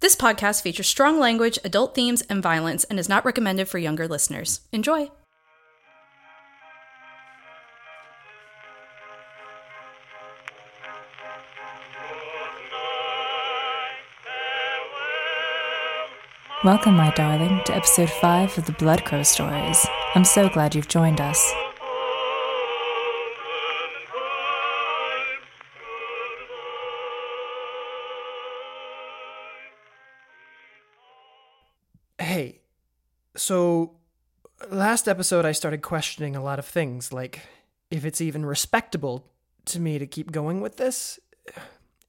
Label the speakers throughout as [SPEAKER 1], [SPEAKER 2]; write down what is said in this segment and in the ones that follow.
[SPEAKER 1] This podcast features strong language, adult themes, and violence and is not recommended for younger listeners. Enjoy!
[SPEAKER 2] Welcome, my darling, to episode 5 of the Blood Crow Stories. I'm so glad you've joined us.
[SPEAKER 3] So last episode I started questioning a lot of things, like if it's even respectable to me to keep going with this.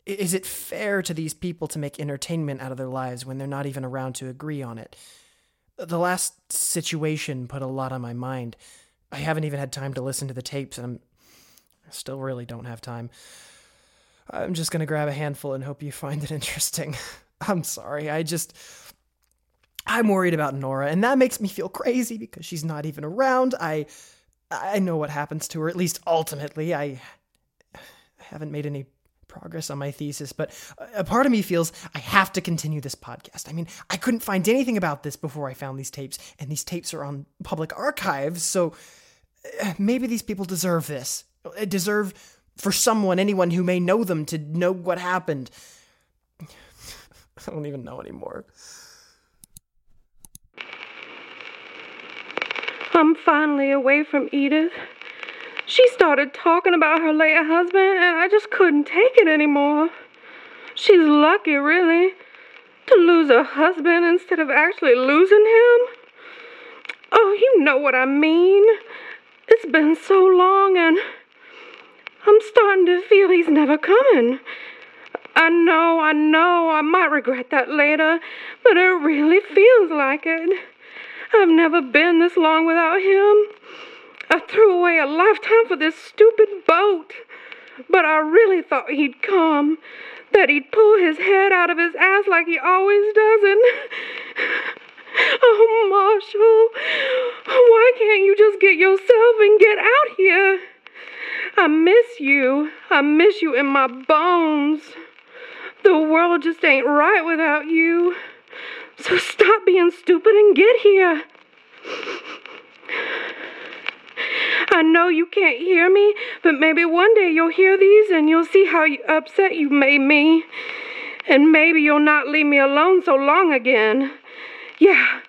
[SPEAKER 3] Is it fair to these people to make entertainment out of their lives when they're not even around to agree on it? The last situation put a lot on my mind. I haven't even had time to listen to the tapes, and I'm I still really don't have time. I'm just gonna grab a handful and hope you find it interesting. I'm sorry, I just. I'm worried about Nora, and that makes me feel crazy because she's not even around. I I know what happens to her, at least ultimately. I, haven't made any progress on my thesis, but a part of me feels I have to continue this podcast. I mean, I couldn't find anything about this before I found these tapes, and these tapes are on public archives, so uh, maybe these people deserve this. Uh, Deserve for someone, anyone who may know them, to know what happened. I don't even know anymore.
[SPEAKER 4] I'm finally away from Edith. She started talking about her late husband, and I just couldn't take it anymore. She's lucky, really, to lose her husband instead of actually losing him. Oh, you know what I mean. It's been so long, and I'm starting to feel he's never coming. I know, I know, I might regret that later, but it really feels like it. I've never been this long without him. I threw away a lifetime for this stupid boat. But I really thought he'd come, that he'd pull his head out of his ass like he always does, and. Oh, Marshall, why can't you just get yourself and get out here? I miss you. I miss you in my bones. The world just ain't right without you. So stop being stupid and get here. I know you can't hear me, but maybe one day you'll hear these and you'll see how upset you made me. And maybe you'll not leave me alone so long again. Yeah,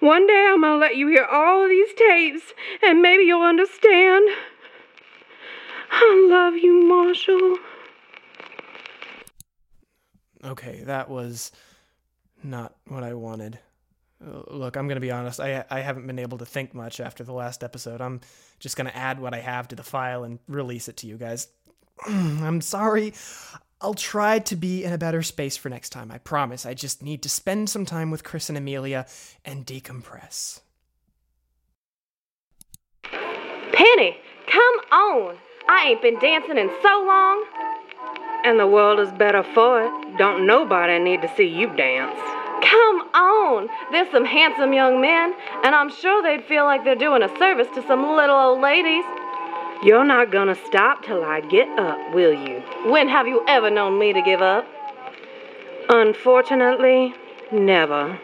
[SPEAKER 4] one day I'm gonna let you hear all of these tapes and maybe you'll understand. I love you, Marshall.
[SPEAKER 3] Okay, that was not what I wanted. Uh, Look, I'm going to be honest. I I haven't been able to think much after the last episode. I'm just going to add what I have to the file and release it to you guys. I'm sorry. I'll try to be in a better space for next time. I promise. I just need to spend some time with Chris and Amelia and decompress.
[SPEAKER 5] Penny, come on. I ain't been dancing in so long.
[SPEAKER 4] And the world is better for it. Don't nobody need to see you dance.
[SPEAKER 5] Come on. There's some handsome young men, and I'm sure they'd feel like they're doing a service to some little old ladies.
[SPEAKER 4] You're not gonna stop till I get up, will you?
[SPEAKER 5] When have you ever known me to give up?
[SPEAKER 4] Unfortunately, never.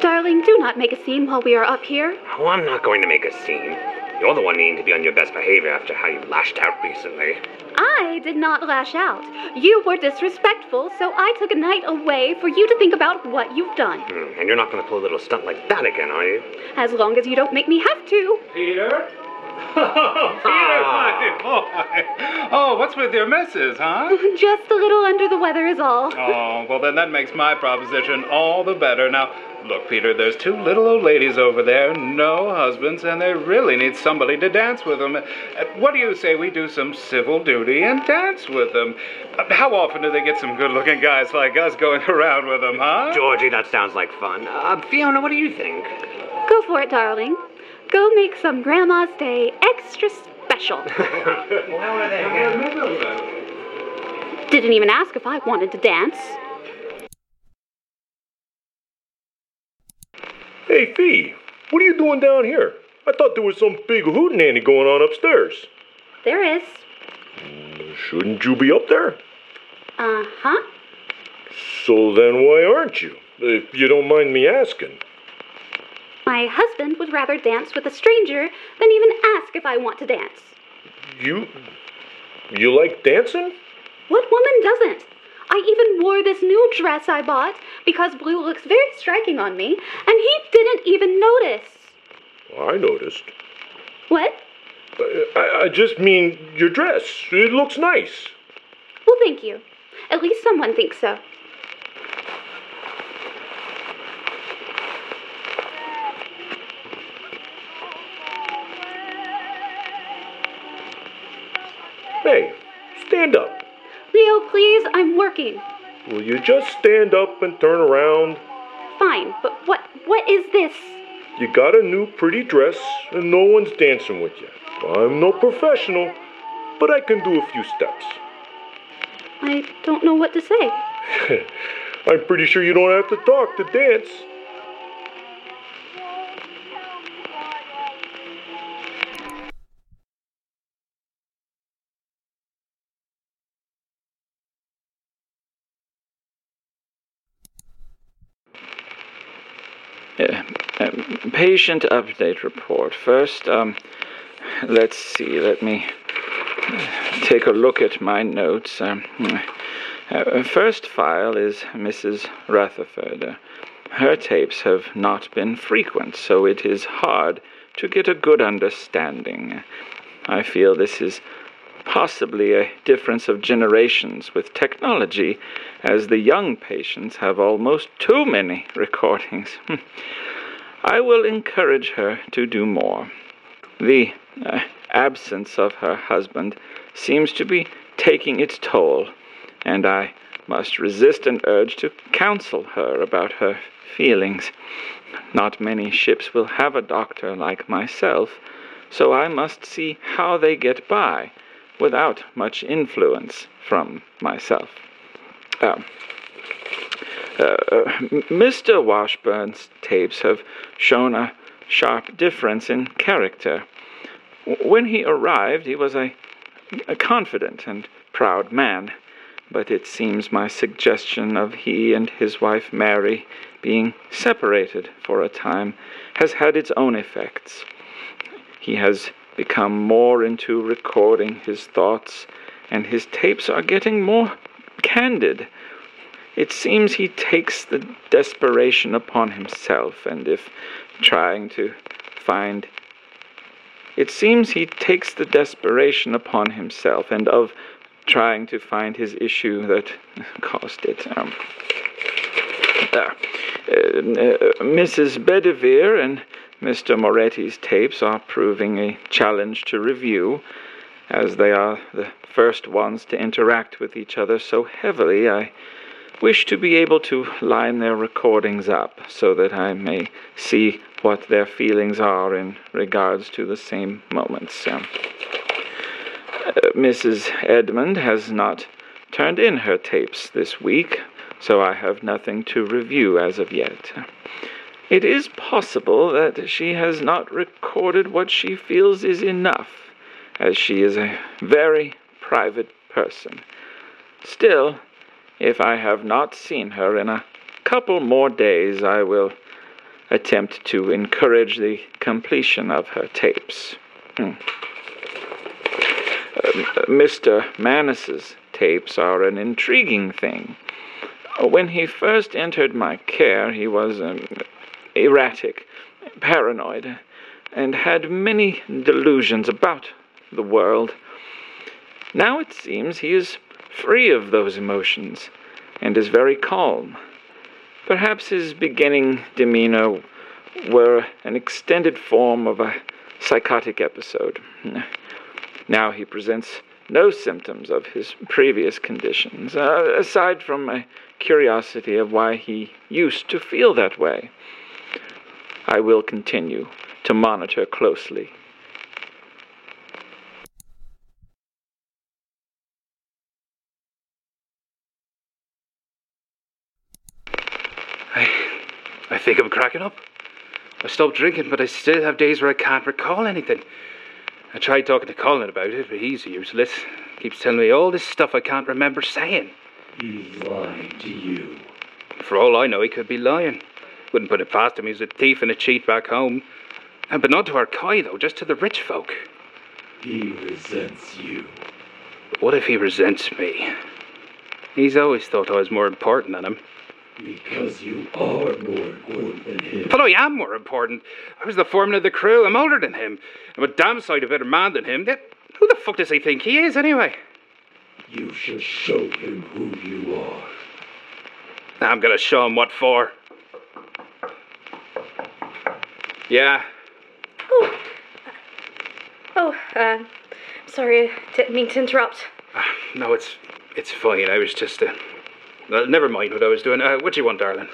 [SPEAKER 6] Darling, do not make a scene while we are up here.
[SPEAKER 7] Oh, I'm not going to make a scene. You're the one needing to be on your best behavior after how you lashed out recently.
[SPEAKER 6] I did not lash out. You were disrespectful, so I took a night away for you to think about what you've done.
[SPEAKER 7] Hmm, and you're not going to pull a little stunt like that again, are you?
[SPEAKER 6] As long as you don't make me have to.
[SPEAKER 8] Peter? Oh, Peter, my boy. Oh, what's with your missus, huh?
[SPEAKER 6] Just a little under the weather is all.
[SPEAKER 8] Oh, well, then that makes my proposition all the better. Now, look, Peter, there's two little old ladies over there, no husbands, and they really need somebody to dance with them. Uh, What do you say we do some civil duty and dance with them? Uh, How often do they get some good looking guys like us going around with them, huh?
[SPEAKER 7] Georgie, that sounds like fun. Uh, Fiona, what do you think?
[SPEAKER 6] Go for it, darling. Go make some Grandma's Day extra special. Didn't even ask if I wanted to dance.
[SPEAKER 9] Hey, Fee, what are you doing down here? I thought there was some big hootenanny going on upstairs.
[SPEAKER 6] there is.
[SPEAKER 9] Shouldn't you be up there?
[SPEAKER 6] Uh huh.
[SPEAKER 9] So then why aren't you? If you don't mind me asking.
[SPEAKER 6] My husband would rather dance with a stranger than even ask if I want to dance.
[SPEAKER 9] You. You like dancing?
[SPEAKER 6] What woman doesn't? I even wore this new dress I bought because blue looks very striking on me, and he didn't even notice.
[SPEAKER 9] I noticed.
[SPEAKER 6] What?
[SPEAKER 9] Uh, I, I just mean your dress. It looks nice.
[SPEAKER 6] Well, thank you. At least someone thinks so.
[SPEAKER 9] Hey, stand up.
[SPEAKER 6] Leo, please, I'm working.
[SPEAKER 9] Will you just stand up and turn around?
[SPEAKER 6] Fine, but what what is this?
[SPEAKER 9] You got a new pretty dress and no one's dancing with you. I'm no professional, but I can do a few steps.
[SPEAKER 6] I don't know what to say.
[SPEAKER 9] I'm pretty sure you don't have to talk to dance.
[SPEAKER 10] Uh, um, patient update report. First, um, let's see, let me take a look at my notes. Um, uh, first file is Mrs. Rutherford. Her tapes have not been frequent, so it is hard to get a good understanding. I feel this is possibly a difference of generations with technology, as the young patients have almost too many recordings. I will encourage her to do more. The uh, absence of her husband seems to be taking its toll, and I must resist an urge to counsel her about her feelings. Not many ships will have a doctor like myself, so I must see how they get by without much influence from myself. Uh, uh, Mr. Washburn's tapes have shown a sharp difference in character. When he arrived, he was a, a confident and proud man, but it seems my suggestion of he and his wife Mary being separated for a time has had its own effects. He has become more into recording his thoughts, and his tapes are getting more candid. It seems he takes the desperation upon himself, and if trying to find. It seems he takes the desperation upon himself, and of trying to find his issue that caused it. Um, uh, uh, Mrs. Bedivere and Mr. Moretti's tapes are proving a challenge to review, as they are the first ones to interact with each other so heavily. I wish to be able to line their recordings up so that I may see what their feelings are in regards to the same moments. Um, uh, Mrs. Edmund has not turned in her tapes this week, so I have nothing to review as of yet. It is possible that she has not recorded what she feels is enough, as she is a very private person. Still, if I have not seen her in a couple more days, I will attempt to encourage the completion of her tapes. Hmm. Uh, Mr. Manus's tapes are an intriguing thing. When he first entered my care, he was um, erratic, paranoid, and had many delusions about the world. Now it seems he is free of those emotions and is very calm. Perhaps his beginning demeanor were an extended form of a psychotic episode. Now he presents no symptoms of his previous conditions, uh, aside from a curiosity of why he used to feel that way. I will continue to monitor closely.
[SPEAKER 8] I, I think I'm cracking up. I stopped drinking, but I still have days where I can't recall anything. I tried talking to Colin about it, but he's useless. Keeps telling me all this stuff I can't remember saying.
[SPEAKER 11] He's lying to you.
[SPEAKER 8] For all I know, he could be lying. Wouldn't put it past him. He's a thief and a cheat back home. And but not to our Kai, though, just to the rich folk.
[SPEAKER 11] He resents you.
[SPEAKER 8] What if he resents me? He's always thought I was more important than him.
[SPEAKER 11] Because you are more important than him.
[SPEAKER 8] But I am more important. I was the foreman of the crew. I'm older than him. I'm a damn sight a better man than him. Who the fuck does he think he is, anyway?
[SPEAKER 11] You should show him who you are.
[SPEAKER 8] I'm gonna show him what for. Yeah.
[SPEAKER 1] Oh, oh, uh, sorry, didn't mean to interrupt.
[SPEAKER 8] Uh, no, it's it's fine. I was just uh, never mind what I was doing. Uh, what do you want, darling?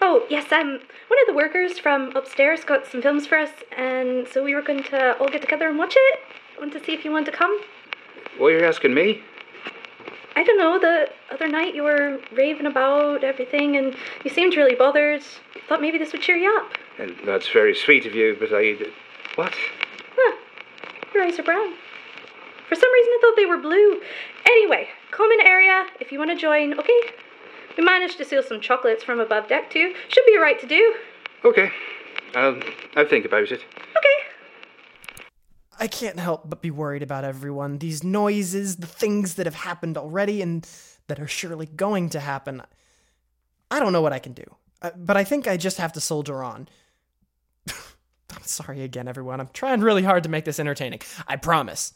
[SPEAKER 1] Oh, yes, um, one of the workers from upstairs got some films for us, and so we were going to all get together and watch it. Want to see if you want to come?
[SPEAKER 8] Why are you asking me?
[SPEAKER 1] I don't know. The other night you were raving about everything, and you seemed really bothered. Thought maybe this would cheer you up.
[SPEAKER 8] And that's very sweet of you, but I. What?
[SPEAKER 1] Huh. Your eyes are brown. For some reason, I thought they were blue. Anyway, common area if you want to join, okay? We managed to steal some chocolates from above deck, too. Should be a right to do.
[SPEAKER 8] Okay. I'll, I'll think about it.
[SPEAKER 1] Okay.
[SPEAKER 3] I can't help but be worried about everyone. These noises, the things that have happened already and that are surely going to happen. I don't know what I can do, uh, but I think I just have to soldier on. I'm sorry again, everyone. I'm trying really hard to make this entertaining. I promise.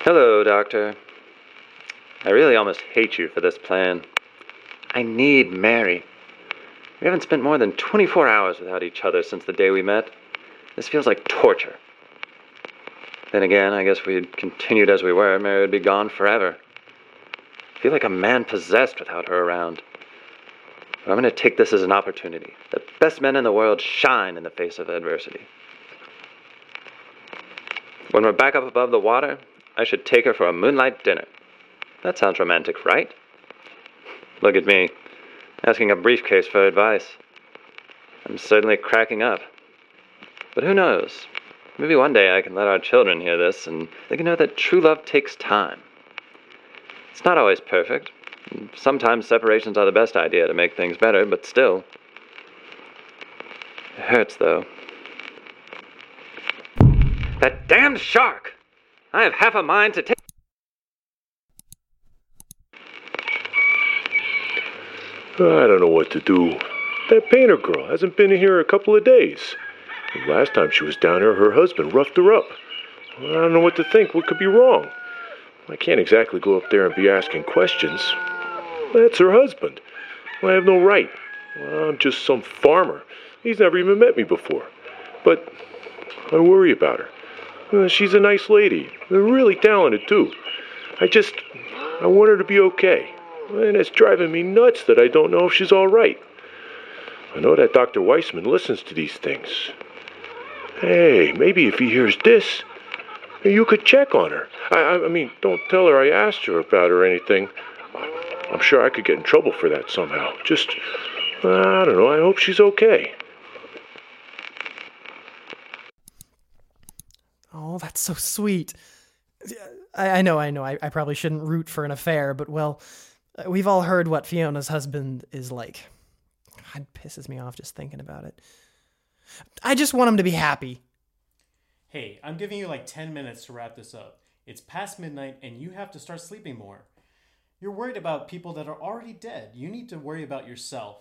[SPEAKER 12] Hello, Doctor. I really almost hate you for this plan. I need Mary. We haven't spent more than 24 hours without each other since the day we met. This feels like torture. Then again, I guess if we had continued as we were, Mary would be gone forever. I feel like a man possessed without her around. But I'm going to take this as an opportunity. The best men in the world shine in the face of adversity. When we're back up above the water, I should take her for a moonlight dinner. That sounds romantic, right? Look at me, asking a briefcase for advice. I'm certainly cracking up. But who knows? Maybe one day I can let our children hear this and they can know that true love takes time. It's not always perfect. Sometimes separations are the best idea to make things better, but still. It hurts, though. That damned shark! I have half a mind to take.
[SPEAKER 9] I don't know what to do. That painter girl hasn't been here a couple of days. And last time she was down here, her husband roughed her up. I don't know what to think. What could be wrong? I can't exactly go up there and be asking questions. That's her husband. I have no right. I'm just some farmer. He's never even met me before. But I worry about her. Uh, she's a nice lady. Really talented, too. I just. I want her to be okay. And it's driving me nuts that I don't know if she's all right. I know that Dr. Weissman listens to these things. Hey, maybe if he hears this, you could check on her. I, I mean, don't tell her I asked her about her or anything. I'm sure I could get in trouble for that somehow. Just, I don't know, I hope she's okay.
[SPEAKER 3] Oh, that's so sweet. I, I know, I know, I, I probably shouldn't root for an affair, but well, we've all heard what Fiona's husband is like. It pisses me off just thinking about it. I just want him to be happy.
[SPEAKER 13] Hey, I'm giving you like 10 minutes to wrap this up. It's past midnight and you have to start sleeping more. You're worried about people that are already dead. You need to worry about yourself.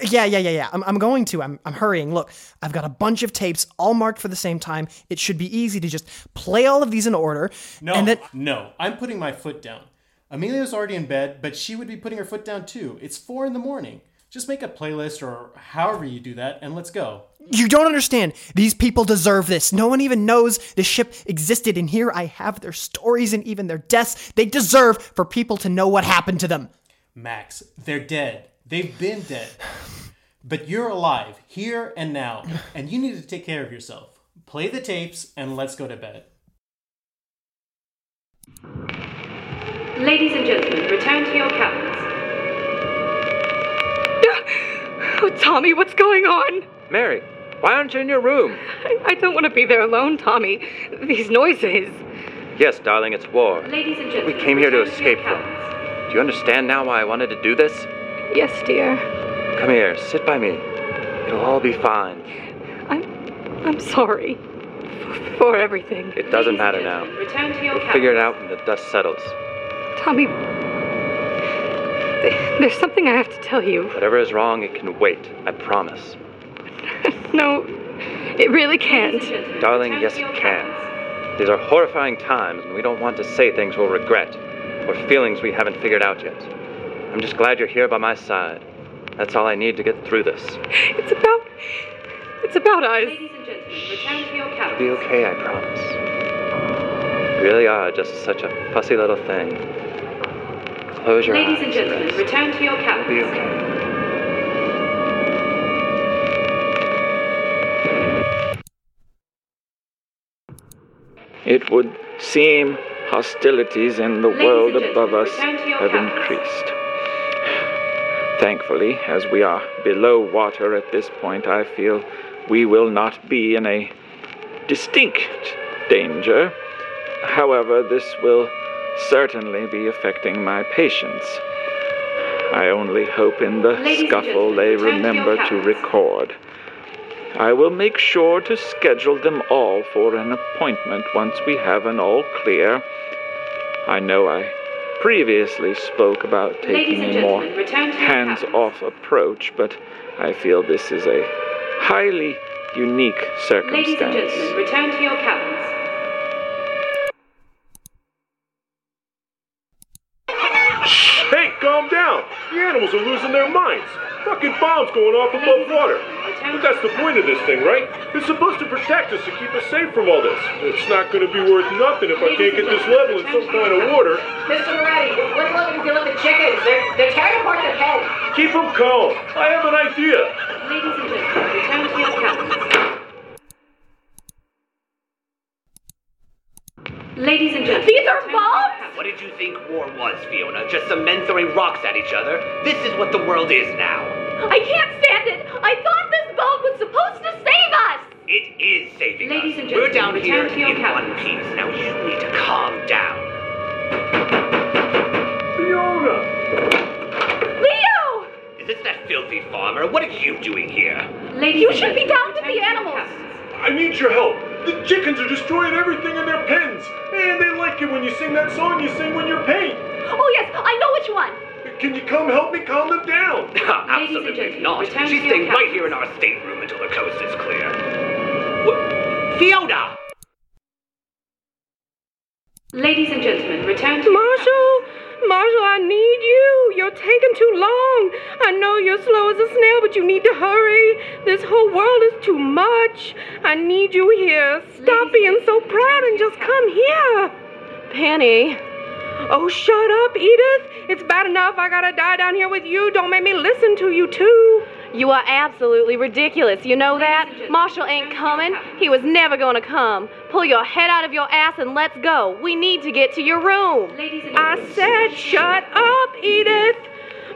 [SPEAKER 3] Yeah, yeah, yeah, yeah. I'm, I'm going to. I'm, I'm hurrying. Look, I've got a bunch of tapes all marked for the same time. It should be easy to just play all of these in order.
[SPEAKER 13] No,
[SPEAKER 3] and then
[SPEAKER 13] no. I'm putting my foot down. Amelia's already in bed, but she would be putting her foot down too. It's four in the morning. Just make a playlist or however you do that and let's go.
[SPEAKER 3] You don't understand. These people deserve this. No one even knows the ship existed, and here I have their stories and even their deaths. They deserve for people to know what happened to them.
[SPEAKER 13] Max, they're dead. They've been dead. But you're alive, here and now, and you need to take care of yourself. Play the tapes and let's go to bed.
[SPEAKER 5] Ladies and gentlemen, return to your cabins.
[SPEAKER 4] Oh, Tommy, what's going on?
[SPEAKER 12] Mary, Why aren't you in your room?
[SPEAKER 4] I, I don't want to be there alone, Tommy. These noises.
[SPEAKER 12] Yes, darling, it's war.
[SPEAKER 6] Ladies and gentlemen, We
[SPEAKER 12] came here to escape from. Do you understand now why I wanted to do this?
[SPEAKER 4] Yes, dear.
[SPEAKER 12] Come here, sit by me. It'll all be fine.
[SPEAKER 4] I'm I'm sorry f- for everything.
[SPEAKER 12] It doesn't
[SPEAKER 6] Ladies
[SPEAKER 12] matter now.
[SPEAKER 6] Return to your
[SPEAKER 12] We'll figure it out when the dust settles.
[SPEAKER 4] Tommy, th- there's something I have to tell you.
[SPEAKER 12] Whatever is wrong, it can wait. I promise.
[SPEAKER 4] No, it really can't.
[SPEAKER 12] Darling, yes, it can.
[SPEAKER 6] cabins.
[SPEAKER 12] These are horrifying times, and we don't want to say things we'll regret, or feelings we haven't figured out yet. I'm just glad you're here by my side. That's all I need to get through this.
[SPEAKER 4] It's about. It's about us.
[SPEAKER 6] Ladies and gentlemen, return to your
[SPEAKER 12] It'll be okay, I promise. You really are just such a fussy little thing. Close your
[SPEAKER 6] Ladies
[SPEAKER 12] eyes.
[SPEAKER 6] and gentlemen, return to your
[SPEAKER 12] It'll be
[SPEAKER 6] cabins.
[SPEAKER 12] okay.
[SPEAKER 10] It would seem hostilities in the
[SPEAKER 6] Ladies
[SPEAKER 10] world above us
[SPEAKER 6] return to your
[SPEAKER 10] have
[SPEAKER 6] cabins.
[SPEAKER 10] increased. Thankfully, as we are below water at this point, I feel we will not be in a distinct danger. However, this will certainly be affecting my patients. I only hope in the
[SPEAKER 6] Ladies
[SPEAKER 10] scuffle they
[SPEAKER 6] return to
[SPEAKER 10] remember to record. I will make sure to schedule them all for an appointment once we have an all clear. I know I previously spoke about taking a more
[SPEAKER 6] gentlemen, return to your
[SPEAKER 10] hands off approach, but I feel this is a highly unique circumstance.
[SPEAKER 6] Ladies and gentlemen, return to your cabins.
[SPEAKER 9] Hey, calm down. The animals are losing their minds. Fucking bombs going off above water. But that's the point of this thing, right? It's supposed to protect us to keep us safe from all this. It's not going to be worth nothing if I can't get this level in some kind of water.
[SPEAKER 14] Mr. Moretti, what are you looking to do with the chickens? They're, they're tearing apart their heads.
[SPEAKER 9] Keep them calm. I have an idea.
[SPEAKER 6] Ladies and gentlemen, return to your cabins. Ladies and gentlemen,
[SPEAKER 14] These are
[SPEAKER 6] return to your
[SPEAKER 14] bombs?
[SPEAKER 6] Cabins.
[SPEAKER 7] What did you think war was, Fiona? Just some men throwing rocks at each other? This is what the world is now.
[SPEAKER 14] I can't stand it. I thought this boat was supposed to save us.
[SPEAKER 7] It is saving us.
[SPEAKER 6] Ladies
[SPEAKER 7] us.
[SPEAKER 6] and
[SPEAKER 7] We're down here
[SPEAKER 6] return to your
[SPEAKER 7] in one
[SPEAKER 6] cabins.
[SPEAKER 7] piece. Now you need to calm down.
[SPEAKER 9] Fiona!
[SPEAKER 14] Leo!
[SPEAKER 7] Is this that filthy farmer? What are you doing here?
[SPEAKER 6] Ladies
[SPEAKER 14] You
[SPEAKER 6] and
[SPEAKER 14] should be down with
[SPEAKER 6] return
[SPEAKER 14] the animals.
[SPEAKER 6] cabins.
[SPEAKER 9] I need your help. The chickens are destroying everything in their pens. And they like it when you sing that song you sing when you're paint.
[SPEAKER 14] Oh, yes, I know which one.
[SPEAKER 9] Can you come help me calm them down?
[SPEAKER 6] Ladies
[SPEAKER 7] Absolutely not.
[SPEAKER 6] return
[SPEAKER 7] She's
[SPEAKER 6] to your
[SPEAKER 7] staying right here in our stateroom until the coast is clear. What? Fiona!
[SPEAKER 6] Ladies and gentlemen, return to your
[SPEAKER 4] Marshall! Marshall, I need you. You're taking too long. I know you're slow as a snail, but you need to hurry. This whole world is too much. I need you here. Stop being so proud and just come here.
[SPEAKER 5] Penny,
[SPEAKER 4] Oh, shut up, Edith. It's bad enough I gotta die down here with you. Don't make me listen to you, too.
[SPEAKER 5] you are absolutely ridiculous. You know that? Marshall ain't coming. He was never going to come. Pull your head out of your ass and let's go. We need to get to your room.
[SPEAKER 4] I said, shut up, Edith.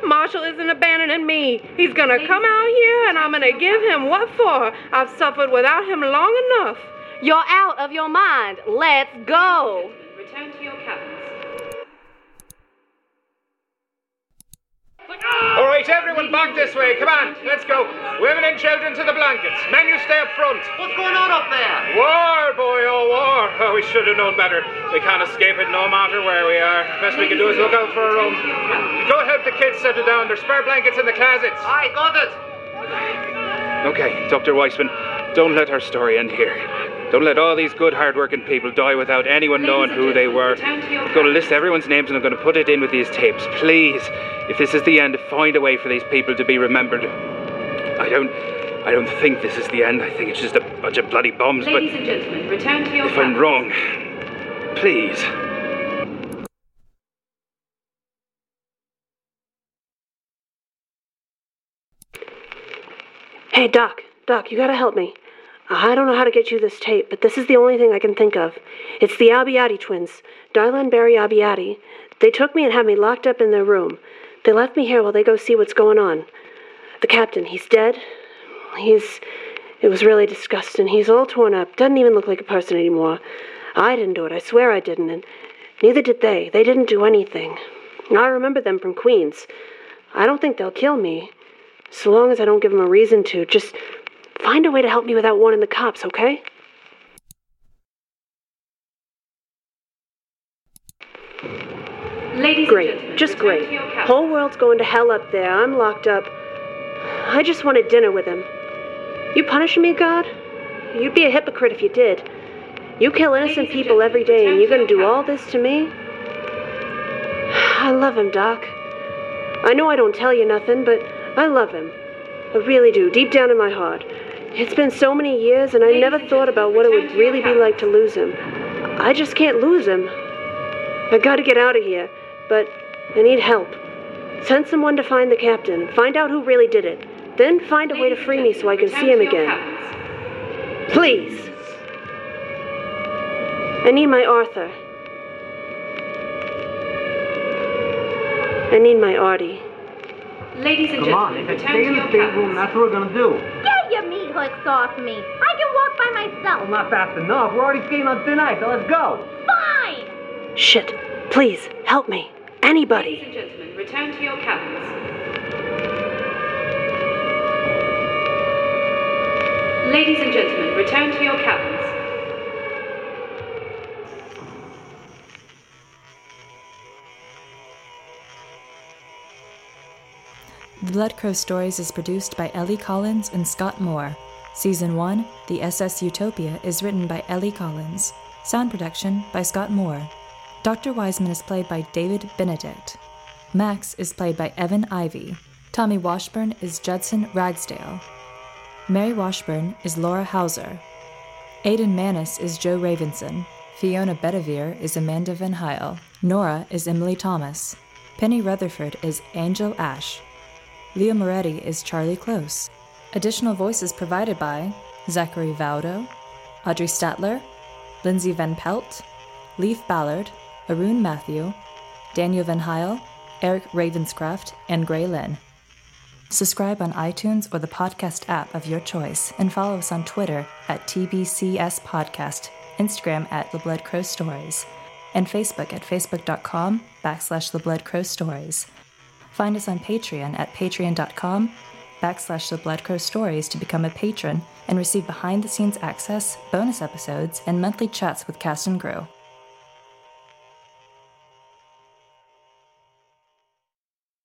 [SPEAKER 4] Marshall isn't abandoning me. He's gonna come out here and I'm gonna give him what for. I've suffered without him long enough.
[SPEAKER 5] You're out of your mind. Let's go.
[SPEAKER 6] Return to your cabins.
[SPEAKER 8] All right, everyone back this way. Come on, let's go. Women and children to the blankets. Men, you stay up front.
[SPEAKER 15] What's going on up there?
[SPEAKER 8] War, boy, oh, war. Oh, we should have known better. We can't escape it no matter where we are. Best we can do is look out for our own. Go help the kids settle down. There's spare blankets in the closets.
[SPEAKER 15] I got it.
[SPEAKER 8] Okay, Dr. Weissman, don't let our story end here. Don't let all these good, hard-working people die without anyone knowing who they were. I'm going to list everyone's names and I'm going to put it in with these tapes. Please, if this is the end, find a way for these people to be remembered. I don't, I don't think this is the end. I think it's just a bunch of bloody bombs.
[SPEAKER 6] Ladies
[SPEAKER 8] but
[SPEAKER 6] and gentlemen, return to your
[SPEAKER 8] if I'm wrong, please.
[SPEAKER 16] Hey, Doc, Doc, you gotta help me. I don't know how to get you this tape, but this is the only thing I can think of. It's the Abbiati twins, Darla and Barry Abbiati. They took me and had me locked up in their room. They left me here while they go see what's going on. The captain, he's dead. He's It was really disgusting. He's all torn up, doesn't even look like a person anymore. I didn't do it, I swear I didn't, and neither did they. They didn't do anything. I remember them from Queens. I don't think they'll kill me. So long as I don't give them a reason to. Just find a way to help me without warning the cops, okay?
[SPEAKER 14] Ladies
[SPEAKER 16] great. Just great. Whole world's going to hell up there. I'm locked up. I just wanted dinner with him. You punishing me, God? You'd be a hypocrite if you did. You kill innocent people every day, and you're gonna do all this to me? I love him, Doc. I know I don't tell you nothing, but I love him. I really do, deep down in my heart. It's been so many years, and I never thought about what it would really be like to lose him. I just can't lose him. I gotta get out of here, but I need help. Send someone to find the captain, find out who really did it, then find a way to free me so I can see him again. Please. I need my Arthur. I need my Artie.
[SPEAKER 14] Ladies and
[SPEAKER 15] Come on,
[SPEAKER 14] gentlemen,
[SPEAKER 15] if it's
[SPEAKER 14] return
[SPEAKER 15] stay
[SPEAKER 14] to
[SPEAKER 15] in the big
[SPEAKER 14] cabins.
[SPEAKER 15] room, that's what we're gonna do.
[SPEAKER 17] Get your meat hooks off me. I can walk by myself.
[SPEAKER 15] Well, not fast enough. We're already skating on thin ice, so let's go.
[SPEAKER 17] Fine.
[SPEAKER 16] Shit. Please, help me. Anybody.
[SPEAKER 14] Ladies and gentlemen, return to your cabins. Ladies and gentlemen, return to your cabins.
[SPEAKER 2] The Blood Crow Stories is produced by Ellie Collins and Scott Moore. Season 1, The SS Utopia, is written by Ellie Collins. Sound production by Scott Moore. Dr. Wiseman is played by David Benedict. Max is played by Evan Ivy. Tommy Washburn is Judson Ragsdale. Mary Washburn is Laura Hauser. Aidan Manis is Joe Ravenson. Fiona Bedivere is Amanda Van Heil. Nora is Emily Thomas. Penny Rutherford is Angel Ash. Leo Moretti is Charlie Close. Additional voices provided by Zachary Vaudo, Audrey Statler, Lindsay Van Pelt, Leaf Ballard, Arun Matthew, Daniel Van Heil, Eric Ravenscraft, and Gray Lynn. Subscribe on iTunes or the podcast app of your choice and follow us on Twitter at TBCS Podcast, Instagram at The Blood Crow Stories, and Facebook at facebook.com backslash The Blood Crow Stories. Find us on Patreon at patreon.com backslash The Blood Crow Stories to become a patron and receive behind the scenes access, bonus episodes, and monthly chats with cast and crew.